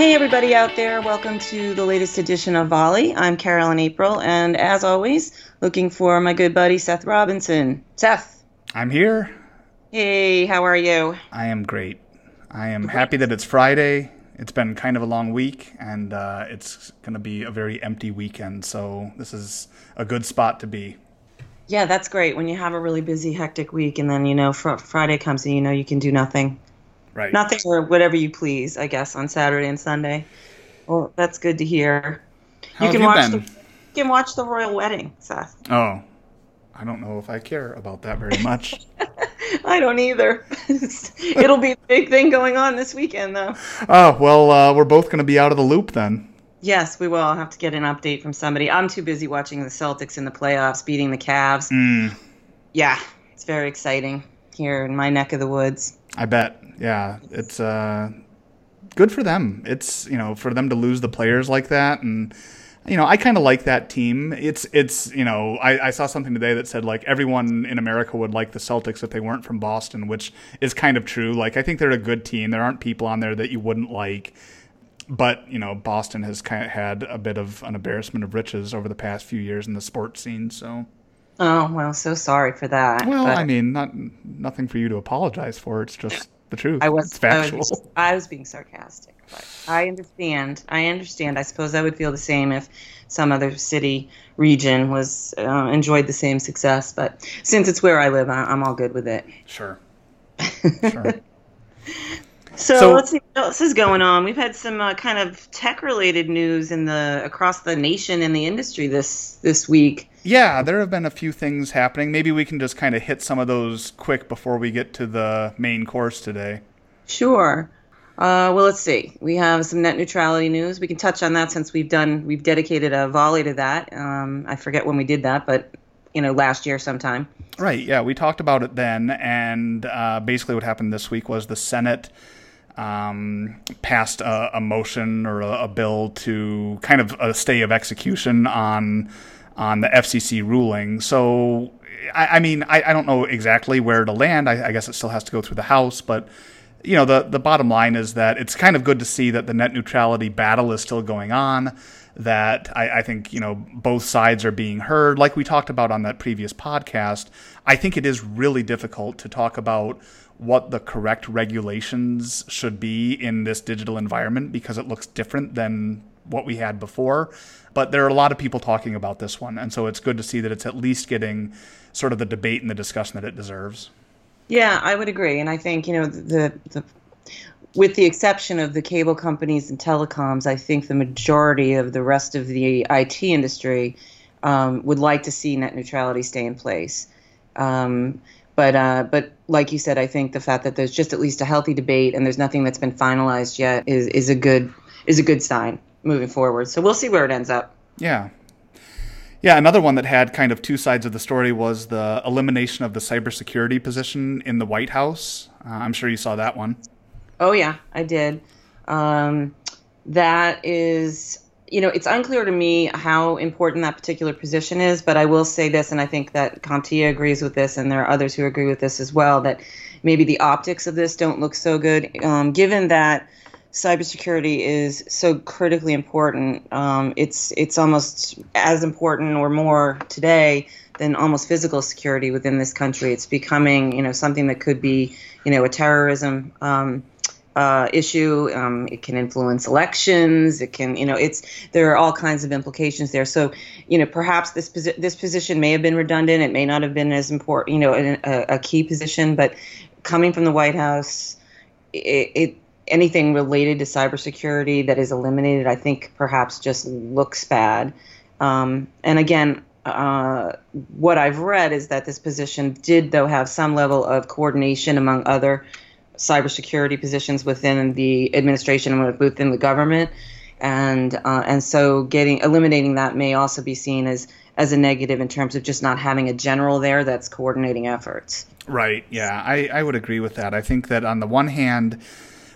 Hey, everybody out there. Welcome to the latest edition of Volley. I'm Carolyn April, and as always, looking for my good buddy Seth Robinson. Seth. I'm here. Hey, how are you? I am great. I am happy that it's Friday. It's been kind of a long week, and uh, it's going to be a very empty weekend, so this is a good spot to be. Yeah, that's great. When you have a really busy, hectic week, and then, you know, fr- Friday comes and you know you can do nothing. Right. Nothing or whatever you please, I guess, on Saturday and Sunday. Well, that's good to hear. How you can you watch been? the you can watch the royal wedding, Seth. Oh, I don't know if I care about that very much. I don't either. It'll be a big thing going on this weekend, though. oh, well, uh, we're both going to be out of the loop then. Yes, we will. I'll have to get an update from somebody. I'm too busy watching the Celtics in the playoffs, beating the Cavs. Mm, Yeah, it's very exciting here in my neck of the woods. I bet. Yeah, it's uh, good for them. It's you know for them to lose the players like that, and you know I kind of like that team. It's it's you know I, I saw something today that said like everyone in America would like the Celtics if they weren't from Boston, which is kind of true. Like I think they're a good team. There aren't people on there that you wouldn't like. But you know, Boston has kind of had a bit of an embarrassment of riches over the past few years in the sports scene. So, Oh well, so sorry for that. well, I mean, not nothing for you to apologize for. It's just the truth. I was, it's factual. I was I was being sarcastic, but I understand. I understand. I suppose I would feel the same if some other city region was uh, enjoyed the same success. But since it's where I live, I, I'm all good with it. Sure. Sure. So, So- let's see what else is going on. We've had some uh, kind of tech-related news in the across the nation and the industry this this week. Yeah, there have been a few things happening. Maybe we can just kind of hit some of those quick before we get to the main course today. Sure. Uh, well, let's see. We have some net neutrality news. We can touch on that since we've done we've dedicated a volley to that. Um, I forget when we did that, but you know, last year sometime. Right. Yeah, we talked about it then, and uh, basically what happened this week was the Senate um, passed a, a motion or a, a bill to kind of a stay of execution on on the FCC ruling. So, I, I mean, I, I don't know exactly where to land. I, I guess it still has to go through the House, but you know, the the bottom line is that it's kind of good to see that the net neutrality battle is still going on. That I, I think you know both sides are being heard. Like we talked about on that previous podcast, I think it is really difficult to talk about what the correct regulations should be in this digital environment because it looks different than what we had before. But there are a lot of people talking about this one, and so it's good to see that it's at least getting sort of the debate and the discussion that it deserves. Yeah, I would agree, and I think you know the the with the exception of the cable companies and telecoms, I think the majority of the rest of the IT industry um, would like to see net neutrality stay in place. Um, but uh, but like you said, I think the fact that there's just at least a healthy debate and there's nothing that's been finalized yet is is a good is a good sign moving forward. So we'll see where it ends up. Yeah. Yeah, another one that had kind of two sides of the story was the elimination of the cybersecurity position in the White House. Uh, I'm sure you saw that one. Oh yeah, I did. Um, that is, you know, it's unclear to me how important that particular position is, but I will say this, and I think that CompTIA agrees with this, and there are others who agree with this as well. That maybe the optics of this don't look so good, um, given that cybersecurity is so critically important. Um, it's it's almost as important or more today than almost physical security within this country. It's becoming, you know, something that could be, you know, a terrorism um, uh, issue. Um, it can influence elections. It can, you know, it's there are all kinds of implications there. So, you know, perhaps this posi- this position may have been redundant. It may not have been as important, you know, a, a key position. But coming from the White House, it, it anything related to cybersecurity that is eliminated, I think perhaps just looks bad. Um, and again, uh, what I've read is that this position did, though, have some level of coordination among other cybersecurity positions within the administration and within the government, and uh, and so getting eliminating that may also be seen as as a negative in terms of just not having a general there that's coordinating efforts. Right. Yeah, I, I would agree with that. I think that on the one hand,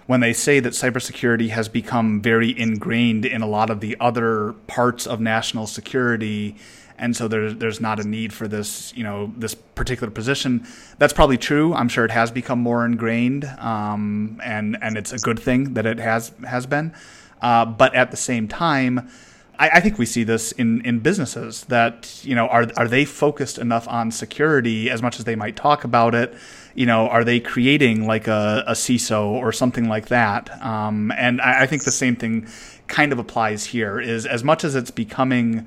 when they say that cybersecurity has become very ingrained in a lot of the other parts of national security, and so there's there's not a need for this you know this particular position. That's probably true. I'm sure it has become more ingrained, um, and and it's a good thing that it has has been. Uh, but at the same time, I, I, think we see this in, in businesses that you know are are they focused enough on security as much as they might talk about it? You know, are they creating like a, a CISO or something like that? Um, and I, I think the same thing kind of applies here. Is as much as it's becoming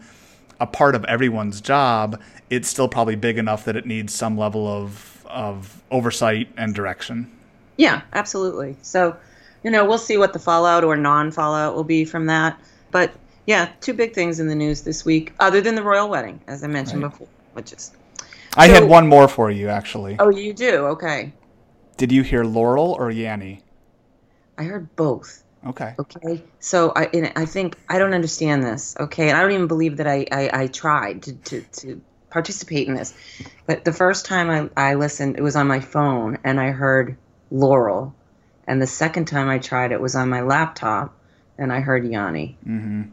a part of everyone's job, it's still probably big enough that it needs some level of of oversight and direction. Yeah, absolutely. So, you know, we'll see what the fallout or non-fallout will be from that. But yeah, two big things in the news this week, other than the royal wedding, as I mentioned right. before, which is. I so, had one more for you, actually. Oh, you do? Okay. Did you hear Laurel or Yanni? I heard both. Okay. Okay. So I I think I don't understand this. Okay, and I don't even believe that I I, I tried to, to to participate in this, but the first time I I listened, it was on my phone, and I heard Laurel, and the second time I tried, it was on my laptop, and I heard Yanni. Mm-hmm.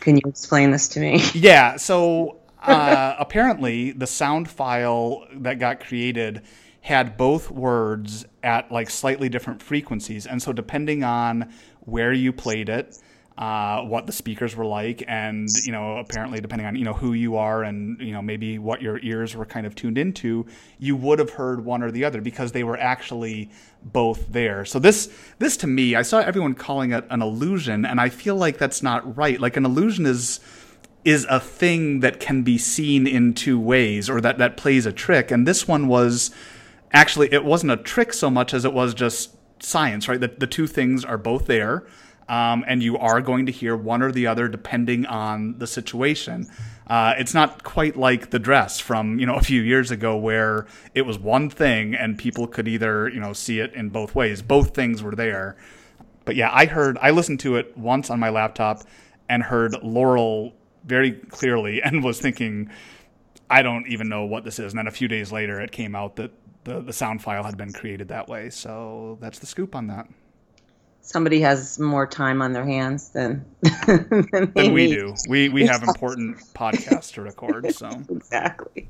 Can you explain this to me? Yeah. So uh, apparently, the sound file that got created had both words at like slightly different frequencies, and so depending on where you played it, uh, what the speakers were like, and you know, apparently depending on you know who you are and you know maybe what your ears were kind of tuned into, you would have heard one or the other because they were actually both there. So this this to me, I saw everyone calling it an illusion, and I feel like that's not right. Like an illusion is is a thing that can be seen in two ways, or that that plays a trick, and this one was actually it wasn't a trick so much as it was just science, right? That the two things are both there um, and you are going to hear one or the other depending on the situation. Uh, it's not quite like the dress from you know a few years ago where it was one thing and people could either you know see it in both ways. Both things were there. But yeah, I heard I listened to it once on my laptop and heard Laurel very clearly and was thinking, I don't even know what this is. And then a few days later, it came out that the, the sound file had been created that way. So that's the scoop on that somebody has more time on their hands than than, than we do. We we have important podcasts to record, so exactly.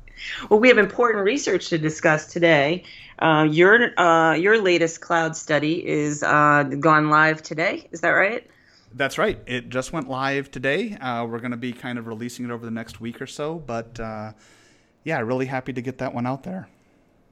Well, we have important research to discuss today. Uh, your uh, your latest cloud study is uh, gone live today. Is that right? That's right. It just went live today. Uh, we're going to be kind of releasing it over the next week or so, but uh, yeah, really happy to get that one out there.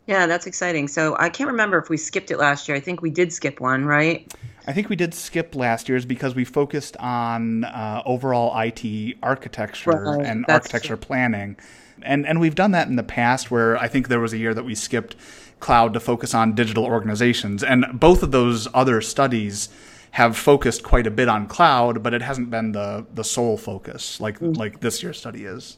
Yeah, that's exciting. So I can't remember if we skipped it last year. I think we did skip one, right? I think we did skip last year's because we focused on uh, overall IT architecture right, and architecture true. planning. And and we've done that in the past where I think there was a year that we skipped cloud to focus on digital organizations. And both of those other studies have focused quite a bit on cloud, but it hasn't been the the sole focus like mm. like this year's study is.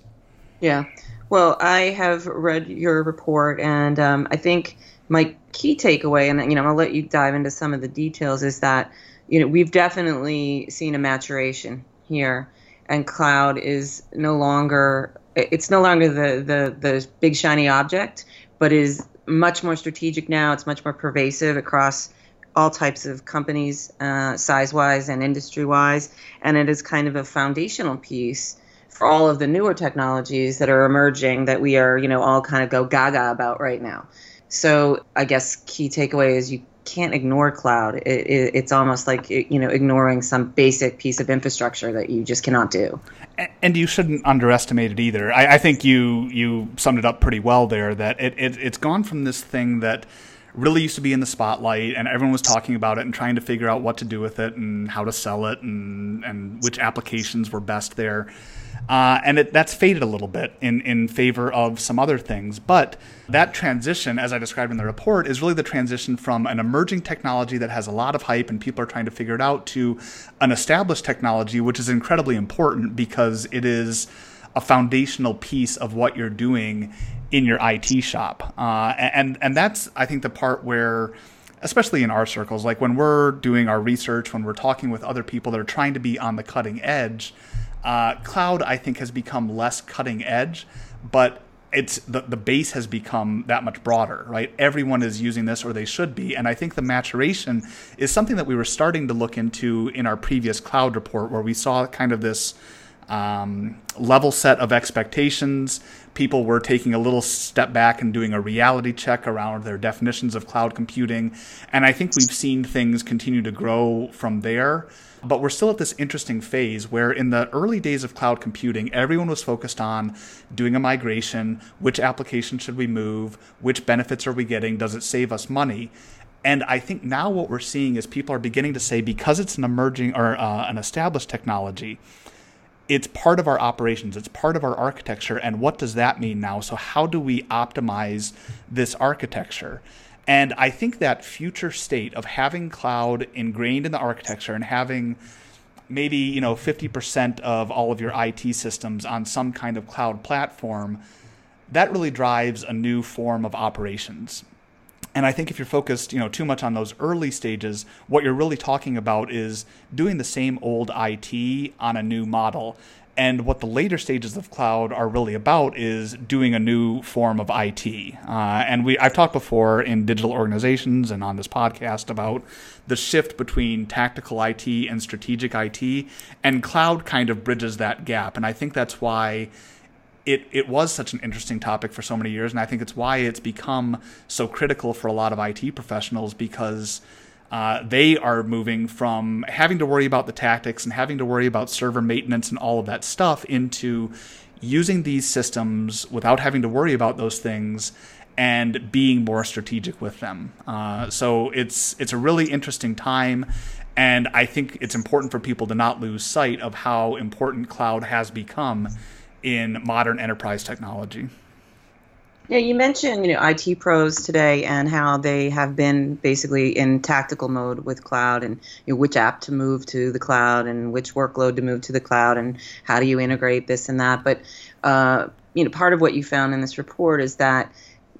Yeah. Well, I have read your report, and um, I think my key takeaway, and you know, I'll let you dive into some of the details, is that you know we've definitely seen a maturation here, and cloud is no longer it's no longer the the the big shiny object, but is much more strategic now. It's much more pervasive across all types of companies, uh, size wise and industry wise, and it is kind of a foundational piece for all of the newer technologies that are emerging that we are, you know, all kind of go gaga about right now. So I guess key takeaway is you can't ignore cloud. It, it, it's almost like you know ignoring some basic piece of infrastructure that you just cannot do. And you shouldn't underestimate it either. I, I think you you summed it up pretty well there. That it, it it's gone from this thing that really used to be in the spotlight and everyone was talking about it and trying to figure out what to do with it and how to sell it and and which applications were best there uh, and it, that's faded a little bit in, in favor of some other things. But that transition, as I described in the report, is really the transition from an emerging technology that has a lot of hype and people are trying to figure it out to an established technology, which is incredibly important because it is a foundational piece of what you're doing in your IT shop. Uh, and, and that's, I think, the part where especially in our circles, like when we're doing our research, when we're talking with other people that are trying to be on the cutting edge, uh, cloud, I think, has become less cutting edge, but it's the, the base has become that much broader, right? Everyone is using this, or they should be. And I think the maturation is something that we were starting to look into in our previous cloud report, where we saw kind of this um, level set of expectations. People were taking a little step back and doing a reality check around their definitions of cloud computing. And I think we've seen things continue to grow from there. But we're still at this interesting phase where, in the early days of cloud computing, everyone was focused on doing a migration. Which application should we move? Which benefits are we getting? Does it save us money? And I think now what we're seeing is people are beginning to say because it's an emerging or uh, an established technology, it's part of our operations, it's part of our architecture. And what does that mean now? So, how do we optimize this architecture? And I think that future state of having cloud ingrained in the architecture and having maybe you know 50% of all of your IT systems on some kind of cloud platform, that really drives a new form of operations. And I think if you're focused, you know, too much on those early stages, what you're really talking about is doing the same old IT on a new model. And what the later stages of cloud are really about is doing a new form of IT. Uh, and we, I've talked before in digital organizations and on this podcast about the shift between tactical IT and strategic IT, and cloud kind of bridges that gap. And I think that's why it, it was such an interesting topic for so many years, and I think it's why it's become so critical for a lot of IT professionals because uh, they are moving from having to worry about the tactics and having to worry about server maintenance and all of that stuff into using these systems without having to worry about those things and being more strategic with them. Uh, so it's it's a really interesting time, and I think it's important for people to not lose sight of how important cloud has become in modern enterprise technology. Yeah, you mentioned you know IT pros today and how they have been basically in tactical mode with cloud and you know, which app to move to the cloud and which workload to move to the cloud and how do you integrate this and that. But uh, you know, part of what you found in this report is that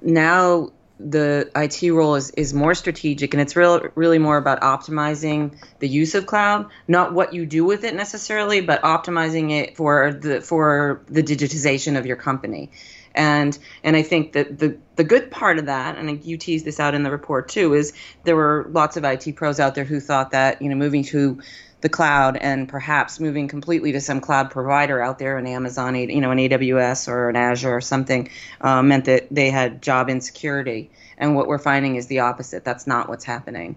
now the IT role is, is more strategic and it's real, really more about optimizing the use of cloud, not what you do with it necessarily, but optimizing it for the for the digitization of your company. And and I think that the the good part of that, and you teased this out in the report too, is there were lots of IT pros out there who thought that you know moving to the cloud and perhaps moving completely to some cloud provider out there, an Amazon, you know, an AWS or an Azure or something, uh, meant that they had job insecurity. And what we're finding is the opposite. That's not what's happening.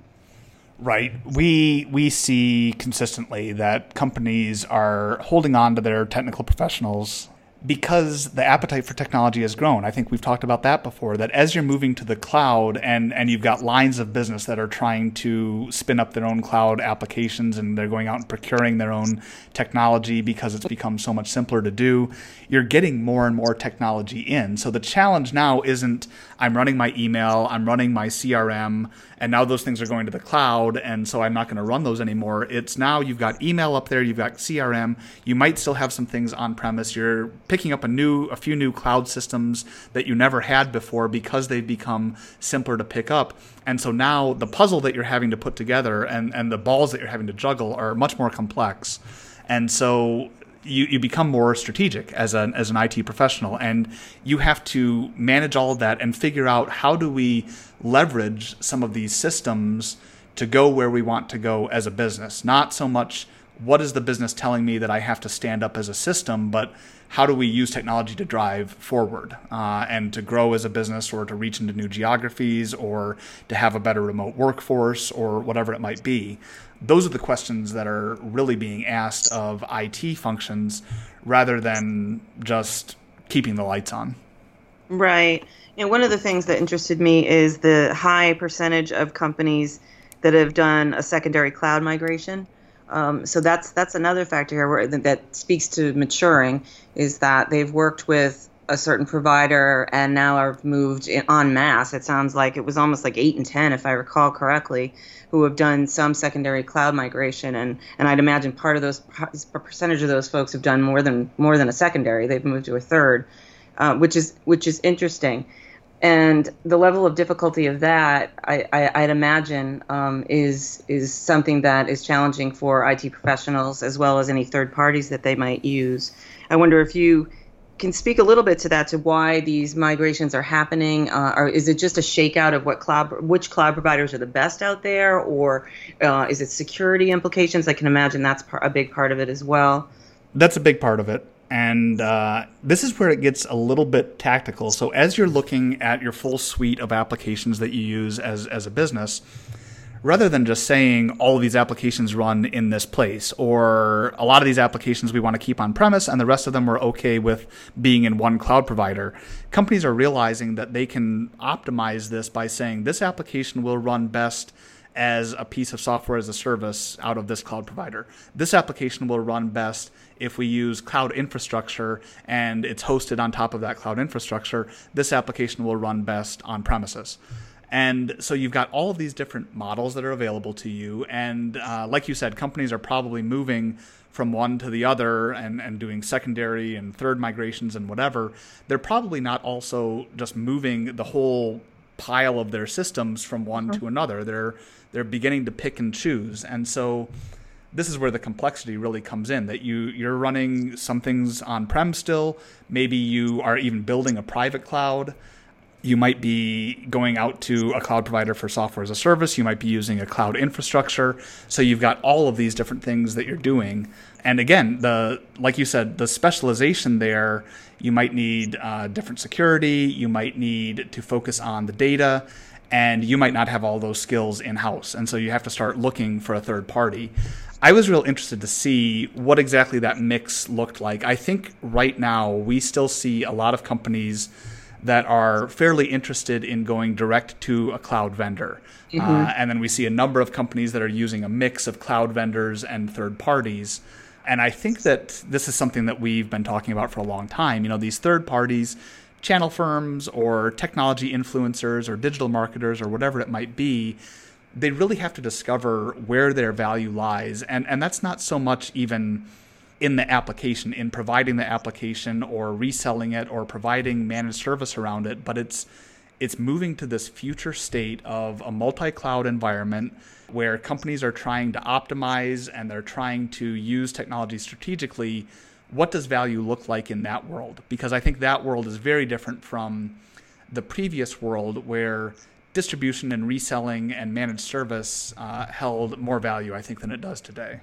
Right. We we see consistently that companies are holding on to their technical professionals because the appetite for technology has grown. I think we've talked about that before. That as you're moving to the cloud and and you've got lines of business that are trying to spin up their own cloud applications and they're going out and procuring their own technology because it's become so much simpler to do, you're getting more and more technology in. So the challenge now isn't I'm running my email, I'm running my CRM, and now those things are going to the cloud, and so I'm not going to run those anymore. It's now you've got email up there, you've got CRM, you might still have some things on premise. You're picking up a new, a few new cloud systems that you never had before because they've become simpler to pick up. And so now the puzzle that you're having to put together and, and the balls that you're having to juggle are much more complex. And so you, you become more strategic as an as an IT professional, and you have to manage all of that and figure out how do we leverage some of these systems to go where we want to go as a business. Not so much what is the business telling me that I have to stand up as a system, but how do we use technology to drive forward uh, and to grow as a business or to reach into new geographies or to have a better remote workforce or whatever it might be? Those are the questions that are really being asked of IT functions rather than just keeping the lights on. Right. Know, one of the things that interested me is the high percentage of companies that have done a secondary cloud migration. Um, so that's that's another factor here where, that speaks to maturing is that they've worked with a certain provider and now are moved in, en masse. It sounds like it was almost like eight and ten, if I recall correctly, who have done some secondary cloud migration, and and I'd imagine part of those percentage of those folks have done more than more than a secondary. They've moved to a third, uh, which is which is interesting and the level of difficulty of that, I, would imagine, um, is is something that is challenging for IT professionals as well as any third parties that they might use. I wonder if you can speak a little bit to that, to why these migrations are happening, uh, or is it just a shakeout of what cloud, which cloud providers are the best out there, or uh, is it security implications? I can imagine that's a big part of it as well. That's a big part of it. And uh, this is where it gets a little bit tactical. So, as you're looking at your full suite of applications that you use as, as a business, rather than just saying all of these applications run in this place, or a lot of these applications we want to keep on premise and the rest of them we're okay with being in one cloud provider, companies are realizing that they can optimize this by saying this application will run best as a piece of software as a service out of this cloud provider. This application will run best if we use cloud infrastructure and it's hosted on top of that cloud infrastructure. This application will run best on premises. And so you've got all of these different models that are available to you. And uh, like you said, companies are probably moving from one to the other and, and doing secondary and third migrations and whatever. They're probably not also just moving the whole pile of their systems from one mm-hmm. to another. They're they're beginning to pick and choose, and so this is where the complexity really comes in. That you you're running some things on prem still. Maybe you are even building a private cloud. You might be going out to a cloud provider for software as a service. You might be using a cloud infrastructure. So you've got all of these different things that you're doing. And again, the like you said, the specialization there. You might need uh, different security. You might need to focus on the data and you might not have all those skills in house. And so you have to start looking for a third party. I was real interested to see what exactly that mix looked like. I think right now we still see a lot of companies that are fairly interested in going direct to a cloud vendor. Mm-hmm. Uh, and then we see a number of companies that are using a mix of cloud vendors and third parties. And I think that this is something that we've been talking about for a long time. You know, these third parties channel firms or technology influencers or digital marketers or whatever it might be, they really have to discover where their value lies. And, and that's not so much even in the application, in providing the application or reselling it or providing managed service around it, but it's it's moving to this future state of a multi-cloud environment where companies are trying to optimize and they're trying to use technology strategically what does value look like in that world? Because I think that world is very different from the previous world where distribution and reselling and managed service uh, held more value, I think, than it does today.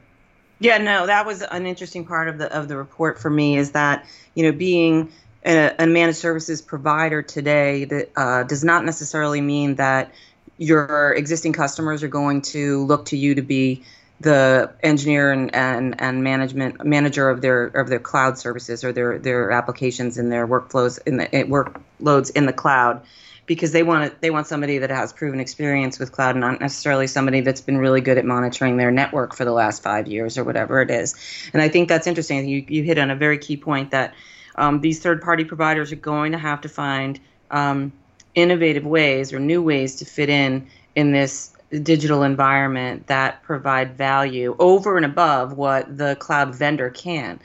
Yeah, no, that was an interesting part of the of the report for me. Is that you know being a, a managed services provider today that uh, does not necessarily mean that your existing customers are going to look to you to be the engineer and, and, and management manager of their of their cloud services or their their applications and their workflows in the workloads in the cloud because they want they want somebody that has proven experience with cloud and not necessarily somebody that's been really good at monitoring their network for the last five years or whatever it is. And I think that's interesting. You you hit on a very key point that um, these third party providers are going to have to find um, innovative ways or new ways to fit in in this digital environment that provide value over and above what the cloud vendor can.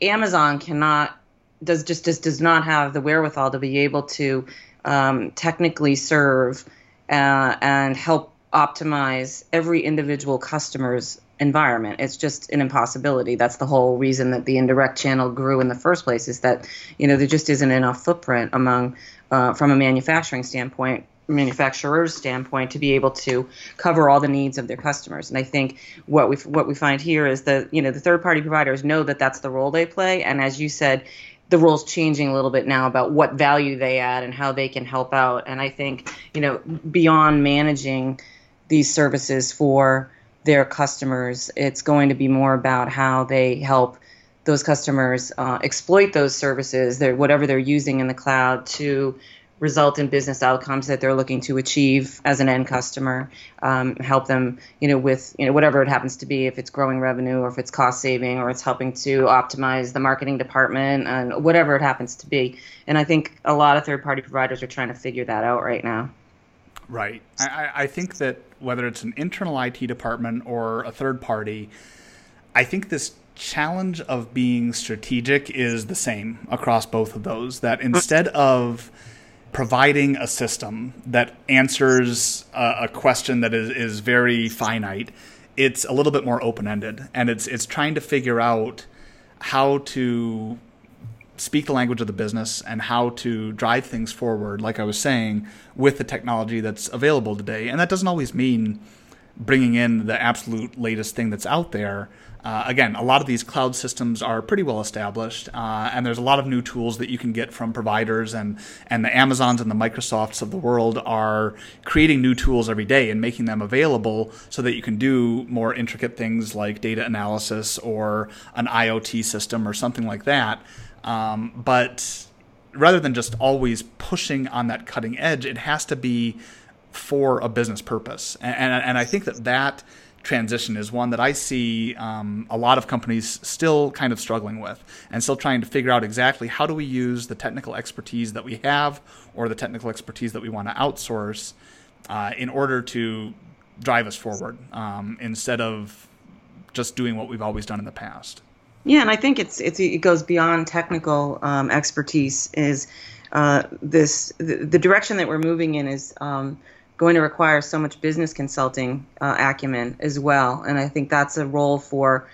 Amazon cannot does just, just does not have the wherewithal to be able to um, technically serve uh, and help optimize every individual customer's environment. It's just an impossibility. That's the whole reason that the indirect channel grew in the first place. Is that you know there just isn't enough footprint among uh, from a manufacturing standpoint manufacturer's standpoint to be able to cover all the needs of their customers. And I think what we what we find here is that you know the third party providers know that that's the role they play. And as you said, the role's changing a little bit now about what value they add and how they can help out. And I think you know beyond managing these services for their customers, it's going to be more about how they help those customers uh, exploit those services, their, whatever they're using in the cloud, to result in business outcomes that they're looking to achieve as an end customer um, help them you know with you know whatever it happens to be if it's growing revenue or if it's cost saving or it's helping to optimize the marketing department and whatever it happens to be. And i think a lot of third party providers are trying to figure that out right now. Right. I, I think that whether it's an internal it department or a third party i think this challenge of being strategic is the same across both of those that instead of providing a system that answers a, a question that is, is very finite, it's a little bit more open ended, and it's it's trying to figure out how to speak the language of the business and how to drive things forward. Like I was saying, with the technology that's available today, and that doesn't always mean bringing in the absolute latest thing that's out there. Uh, again, a lot of these cloud systems are pretty well established, uh, and there's a lot of new tools that you can get from providers, and and the Amazons and the Microsofts of the world are creating new tools every day and making them available so that you can do more intricate things like data analysis or an IoT system or something like that. Um, but rather than just always pushing on that cutting edge, it has to be for a business purpose, and and, and I think that that transition is one that I see um, a lot of companies still kind of struggling with and still trying to figure out exactly how do we use the technical expertise that we have or the technical expertise that we want to outsource uh, in order to drive us forward um, instead of just doing what we've always done in the past. Yeah, and I think it's, it's it goes beyond technical um, expertise. Is uh, this the, the, direction that we're moving in is um, going to require so much business consulting uh, acumen as well. And I think that's a role for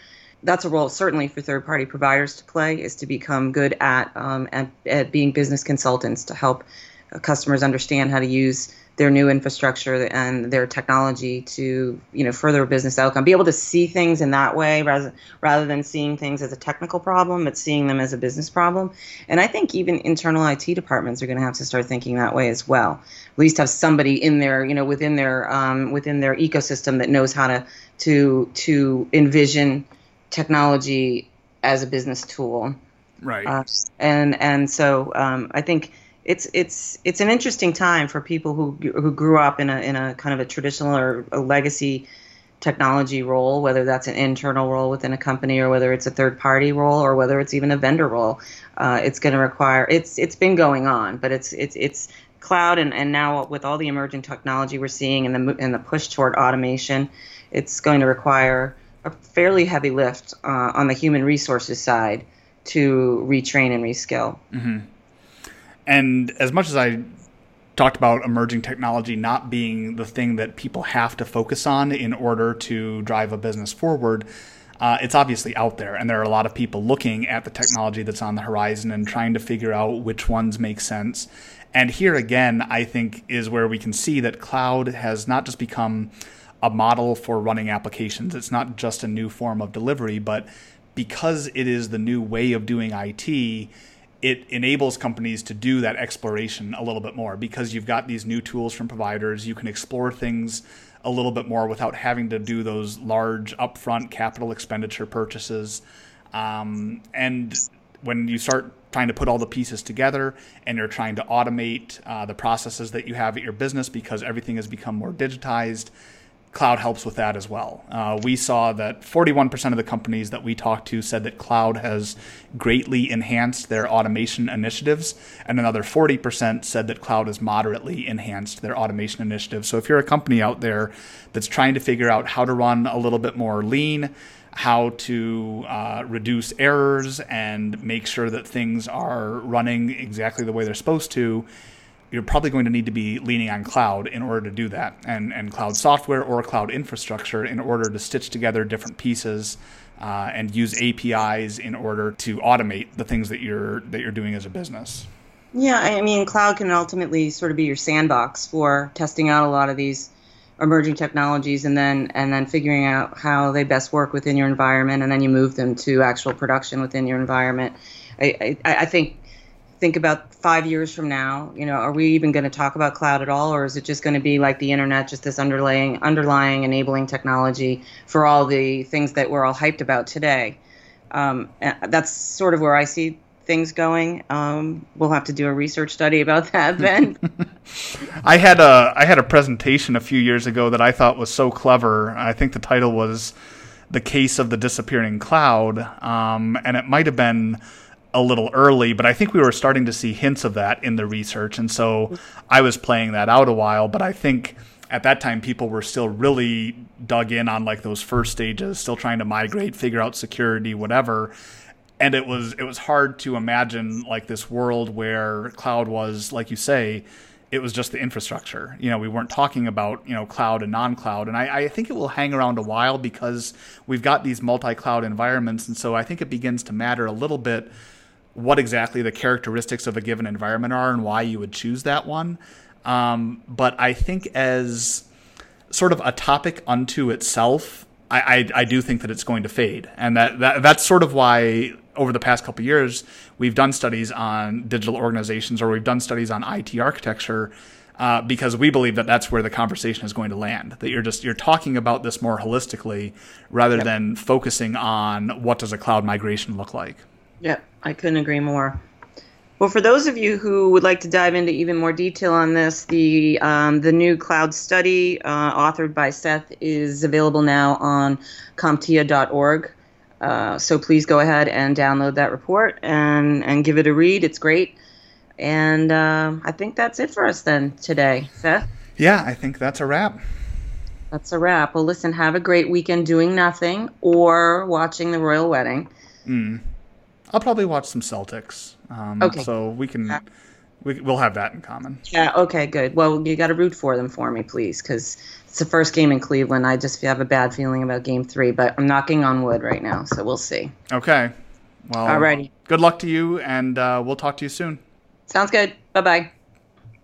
that's a role certainly for third party providers to play is to become good at, um, at, at being business consultants to help customers understand how to use their new infrastructure and their technology to you know further business outcome. Be able to see things in that way rather rather than seeing things as a technical problem but seeing them as a business problem. And i think even internal it departments are going to have to start thinking that way as well. At least have somebody in there you know within their um, within their ecosystem that knows how to to to envision technology as a business tool. Right. Uh, and and so um, i think it's it's it's an interesting time for people who who grew up in a in a kind of a traditional or a legacy technology role, whether that's an internal role within a company or whether it's a third party role or whether it's even a vendor role. Uh, it's going to require it's it's been going on, but it's it's it's cloud and, and now with all the emerging technology we're seeing and the and the push toward automation, it's going to require a fairly heavy lift uh, on the human resources side to retrain and reskill. Mm-hmm. And as much as I talked about emerging technology not being the thing that people have to focus on in order to drive a business forward, uh, it's obviously out there, and there are a lot of people looking at the technology that's on the horizon and trying to figure out which ones make sense. And here again, I think is where we can see that cloud has not just become a model for running applications. It's not just a new form of delivery, but because it is the new way of doing IT, it enables companies to do that exploration a little bit more because you've got these new tools from providers. You can explore things a little bit more without having to do those large upfront capital expenditure purchases. Um, and when you start trying to put all the pieces together and you're trying to automate uh, the processes that you have at your business because everything has become more digitized, cloud helps with that as well. Uh, we saw that 41% of the companies that we talked to said that cloud has greatly enhanced their automation initiatives, and another 40% said that cloud has moderately enhanced their automation initiatives. So if you're a company out there that's trying to figure out how to run a little bit more lean, how to uh, reduce errors and make sure that things are running exactly the way they're supposed to, you're probably going to need to be leaning on cloud in order to do that, and and cloud software or cloud infrastructure in order to stitch together different pieces. Uh, and use APIs in order to automate the things that you're that you're doing as a business. Yeah, I mean, cloud can ultimately sort of be your sandbox for testing out a lot of these emerging technologies, and then and then figuring out how they best work within your environment, and then you move them to actual production within your environment. I, I, I think think about five years from now, you know, are we even going to talk about cloud at all, or is it just going to be like the internet, just this underlying, underlying enabling technology for all the things that we're all hyped about today? Um, that's sort of where I see things going. Um, we'll have to do a research study about that then. I had a I had a presentation a few years ago that I thought was so clever. I think the title was "The Case of the Disappearing Cloud," um, and it might have been a little early, but I think we were starting to see hints of that in the research. And so I was playing that out a while, but I think at that time people were still really dug in on like those first stages, still trying to migrate, figure out security, whatever. And it was it was hard to imagine like this world where cloud was, like you say, it was just the infrastructure. You know, we weren't talking about, you know, cloud and non-cloud. And I, I, think it will hang around a while because we've got these multi-cloud environments. And so I think it begins to matter a little bit what exactly the characteristics of a given environment are and why you would choose that one. Um, but I think as sort of a topic unto itself, I, I, I do think that it's going to fade, and that, that that's sort of why over the past couple years we've done studies on digital organizations or we've done studies on IT architecture. Uh, because we believe that that's where the conversation is going to land. That you're just you're talking about this more holistically rather yep. than focusing on what does a cloud migration look like. Yeah, I couldn't agree more. Well, for those of you who would like to dive into even more detail on this, the um, the new cloud study uh, authored by Seth is available now on CompTIA.org. Uh, so please go ahead and download that report and and give it a read. It's great. And uh, I think that's it for us then today, Seth. Yeah, I think that's a wrap. That's a wrap. Well, listen, have a great weekend doing nothing or watching the royal wedding. Mm. I'll probably watch some Celtics. Um, okay. So we can we, we'll have that in common. Yeah. Okay. Good. Well, you got to root for them for me, please, because it's the first game in Cleveland. I just have a bad feeling about Game Three, but I'm knocking on wood right now, so we'll see. Okay. Well. Alrighty. Good luck to you, and uh, we'll talk to you soon. Sounds good. Bye bye.